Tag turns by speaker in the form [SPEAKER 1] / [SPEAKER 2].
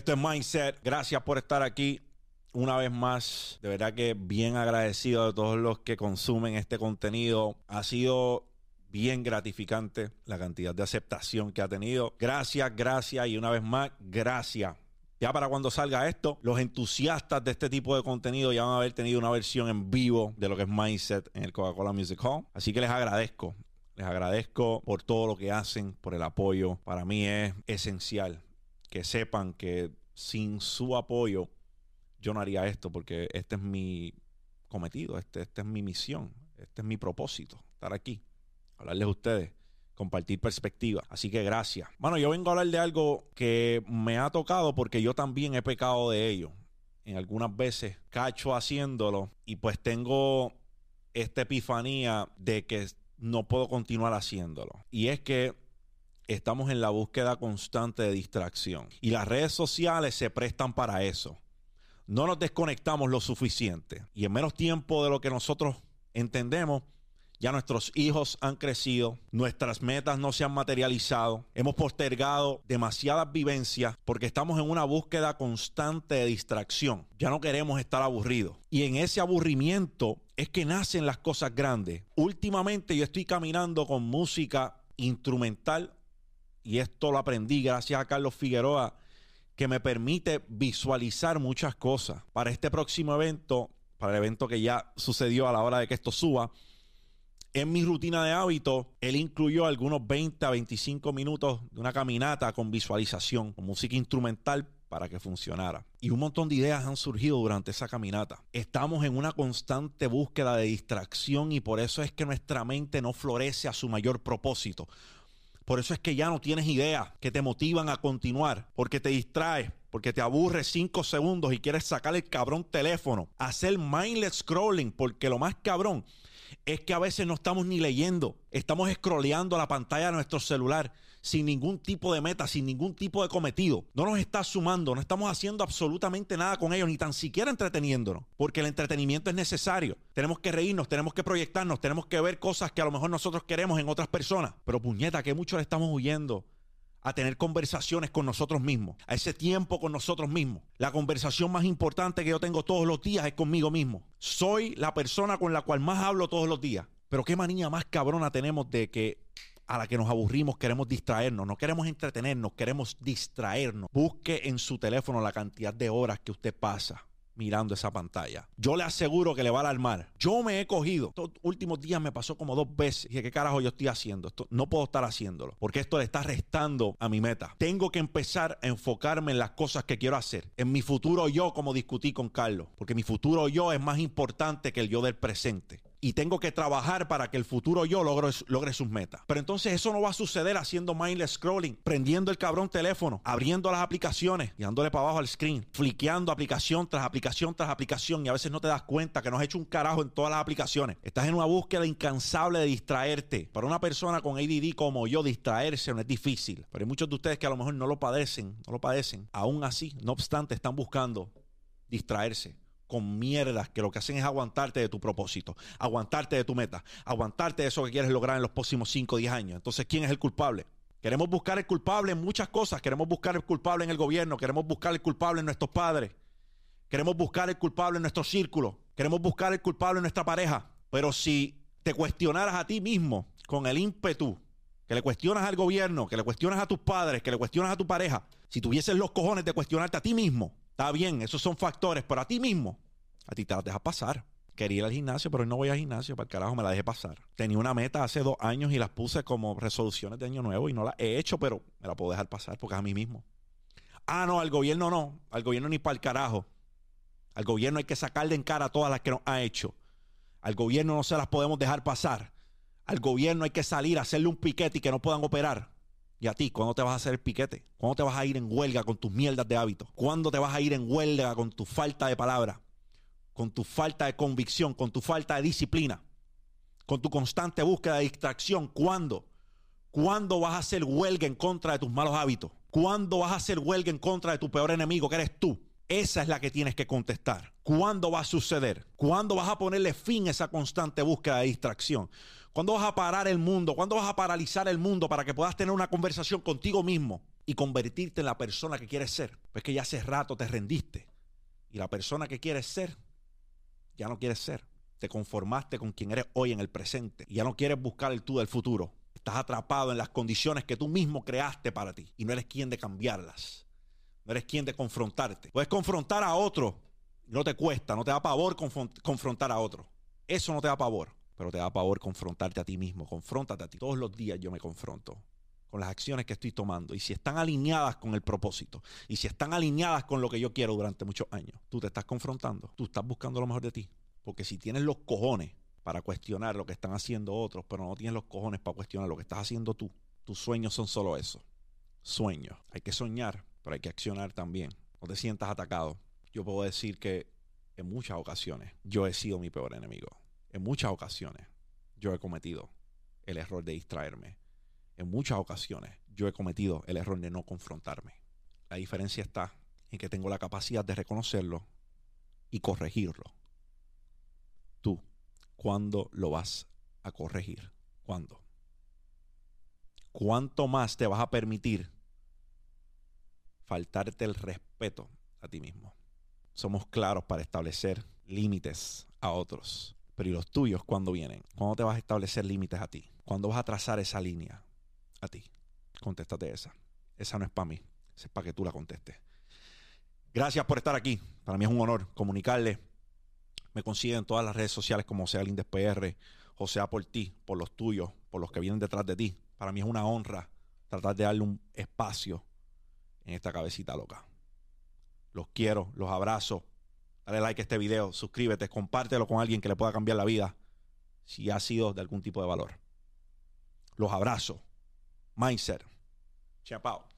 [SPEAKER 1] Esto es Mindset. Gracias por estar aquí una vez más. De verdad que bien agradecido de todos los que consumen este contenido. Ha sido bien gratificante la cantidad de aceptación que ha tenido. Gracias, gracias y una vez más, gracias. Ya para cuando salga esto, los entusiastas de este tipo de contenido ya van a haber tenido una versión en vivo de lo que es Mindset en el Coca-Cola Music Hall. Así que les agradezco. Les agradezco por todo lo que hacen, por el apoyo. Para mí es esencial que sepan que sin su apoyo yo no haría esto porque este es mi cometido, este, este es mi misión, este es mi propósito, estar aquí, hablarles a ustedes, compartir perspectiva. Así que gracias. Bueno, yo vengo a hablar de algo que me ha tocado porque yo también he pecado de ello. En algunas veces cacho haciéndolo y pues tengo esta epifanía de que no puedo continuar haciéndolo. Y es que estamos en la búsqueda constante de distracción. Y las redes sociales se prestan para eso. No nos desconectamos lo suficiente. Y en menos tiempo de lo que nosotros entendemos, ya nuestros hijos han crecido, nuestras metas no se han materializado, hemos postergado demasiadas vivencias porque estamos en una búsqueda constante de distracción. Ya no queremos estar aburridos. Y en ese aburrimiento es que nacen las cosas grandes. Últimamente yo estoy caminando con música instrumental y esto lo aprendí gracias a Carlos Figueroa, que me permite visualizar muchas cosas. Para este próximo evento, para el evento que ya sucedió a la hora de que esto suba, en mi rutina de hábito, él incluyó algunos 20 a 25 minutos de una caminata con visualización, con música instrumental para que funcionara. Y un montón de ideas han surgido durante esa caminata. Estamos en una constante búsqueda de distracción y por eso es que nuestra mente no florece a su mayor propósito. Por eso es que ya no tienes ideas que te motivan a continuar, porque te distraes, porque te aburres cinco segundos y quieres sacar el cabrón teléfono, hacer mindless scrolling, porque lo más cabrón es que a veces no estamos ni leyendo, estamos scrolleando la pantalla de nuestro celular sin ningún tipo de meta, sin ningún tipo de cometido. No nos está sumando, no estamos haciendo absolutamente nada con ellos, ni tan siquiera entreteniéndonos, porque el entretenimiento es necesario. Tenemos que reírnos, tenemos que proyectarnos, tenemos que ver cosas que a lo mejor nosotros queremos en otras personas. Pero puñeta, que mucho le estamos huyendo a tener conversaciones con nosotros mismos, a ese tiempo con nosotros mismos. La conversación más importante que yo tengo todos los días es conmigo mismo. Soy la persona con la cual más hablo todos los días. Pero qué manía más cabrona tenemos de que a la que nos aburrimos queremos distraernos, no queremos entretenernos, queremos distraernos. Busque en su teléfono la cantidad de horas que usted pasa mirando esa pantalla. Yo le aseguro que le va a alarmar. Yo me he cogido. Estos últimos días me pasó como dos veces. Dije, ¿qué carajo yo estoy haciendo? Esto no puedo estar haciéndolo. Porque esto le está restando a mi meta. Tengo que empezar a enfocarme en las cosas que quiero hacer. En mi futuro yo, como discutí con Carlos. Porque mi futuro yo es más importante que el yo del presente y tengo que trabajar para que el futuro yo logre, sus metas. Pero entonces eso no va a suceder haciendo mindless scrolling, prendiendo el cabrón teléfono, abriendo las aplicaciones y dándole para abajo al screen, fliqueando aplicación tras aplicación tras aplicación y a veces no te das cuenta que no has hecho un carajo en todas las aplicaciones. Estás en una búsqueda incansable de distraerte. Para una persona con ADD como yo, distraerse no es difícil. Pero hay muchos de ustedes que a lo mejor no lo padecen, no lo padecen. Aún así, no obstante, están buscando distraerse con mierdas que lo que hacen es aguantarte de tu propósito, aguantarte de tu meta, aguantarte de eso que quieres lograr en los próximos 5 o 10 años. Entonces, ¿quién es el culpable? Queremos buscar el culpable en muchas cosas. Queremos buscar el culpable en el gobierno, queremos buscar el culpable en nuestros padres, queremos buscar el culpable en nuestro círculo, queremos buscar el culpable en nuestra pareja. Pero si te cuestionaras a ti mismo con el ímpetu que le cuestionas al gobierno, que le cuestionas a tus padres, que le cuestionas a tu pareja, si tuvieses los cojones de cuestionarte a ti mismo, Está bien, esos son factores, pero a ti mismo, a ti te las dejas pasar. Quería ir al gimnasio, pero hoy no voy al gimnasio, para el carajo me la dejé pasar. Tenía una meta hace dos años y las puse como resoluciones de año nuevo y no las he hecho, pero me la puedo dejar pasar porque es a mí mismo. Ah, no, al gobierno no, al gobierno ni para el carajo. Al gobierno hay que sacarle en cara todas las que nos ha hecho. Al gobierno no se las podemos dejar pasar. Al gobierno hay que salir a hacerle un piquete y que no puedan operar. ¿Y a ti? ¿Cuándo te vas a hacer el piquete? ¿Cuándo te vas a ir en huelga con tus mierdas de hábitos? ¿Cuándo te vas a ir en huelga con tu falta de palabra? Con tu falta de convicción, con tu falta de disciplina, con tu constante búsqueda de distracción. ¿Cuándo? ¿Cuándo vas a hacer huelga en contra de tus malos hábitos? ¿Cuándo vas a hacer huelga en contra de tu peor enemigo, que eres tú? Esa es la que tienes que contestar. ¿Cuándo va a suceder? ¿Cuándo vas a ponerle fin a esa constante búsqueda de distracción? ¿Cuándo vas a parar el mundo? ¿Cuándo vas a paralizar el mundo para que puedas tener una conversación contigo mismo? y convertirte en la persona que quieres ser. Pues que ya hace rato te rendiste. Y la persona que quieres ser, ya no quieres ser. Te conformaste con quien eres hoy en el presente. Y ya no quieres buscar el tú del futuro. Estás atrapado en las condiciones que tú mismo creaste para ti. Y no eres quien de cambiarlas. No eres quien de confrontarte. Puedes confrontar a otro. No te cuesta, no te da pavor confrontar a otro. Eso no te da pavor. Pero te da pavor confrontarte a ti mismo. Confróntate a ti. Todos los días yo me confronto con las acciones que estoy tomando y si están alineadas con el propósito y si están alineadas con lo que yo quiero durante muchos años, tú te estás confrontando, tú estás buscando lo mejor de ti. Porque si tienes los cojones para cuestionar lo que están haciendo otros, pero no tienes los cojones para cuestionar lo que estás haciendo tú, tus sueños son solo eso, sueños. Hay que soñar, pero hay que accionar también. No te sientas atacado. Yo puedo decir que en muchas ocasiones yo he sido mi peor enemigo. En muchas ocasiones yo he cometido el error de distraerme en muchas ocasiones yo he cometido el error de no confrontarme. La diferencia está en que tengo la capacidad de reconocerlo y corregirlo. Tú, ¿cuándo lo vas a corregir? ¿Cuándo? ¿Cuánto más te vas a permitir faltarte el respeto a ti mismo? Somos claros para establecer límites a otros. Pero ¿y los tuyos cuándo vienen? ¿Cuándo te vas a establecer límites a ti? ¿Cuándo vas a trazar esa línea? a ti. Contéstate esa. Esa no es para mí. Esa es para que tú la contestes. Gracias por estar aquí. Para mí es un honor comunicarle. Me consiguen en todas las redes sociales como sea Lindes PR, o sea por ti, por los tuyos, por los que vienen detrás de ti. Para mí es una honra tratar de darle un espacio en esta cabecita loca. Los quiero, los abrazo. Dale like a este video, suscríbete, compártelo con alguien que le pueda cambiar la vida si ha sido de algún tipo de valor. Los abrazo mindset. Champ out.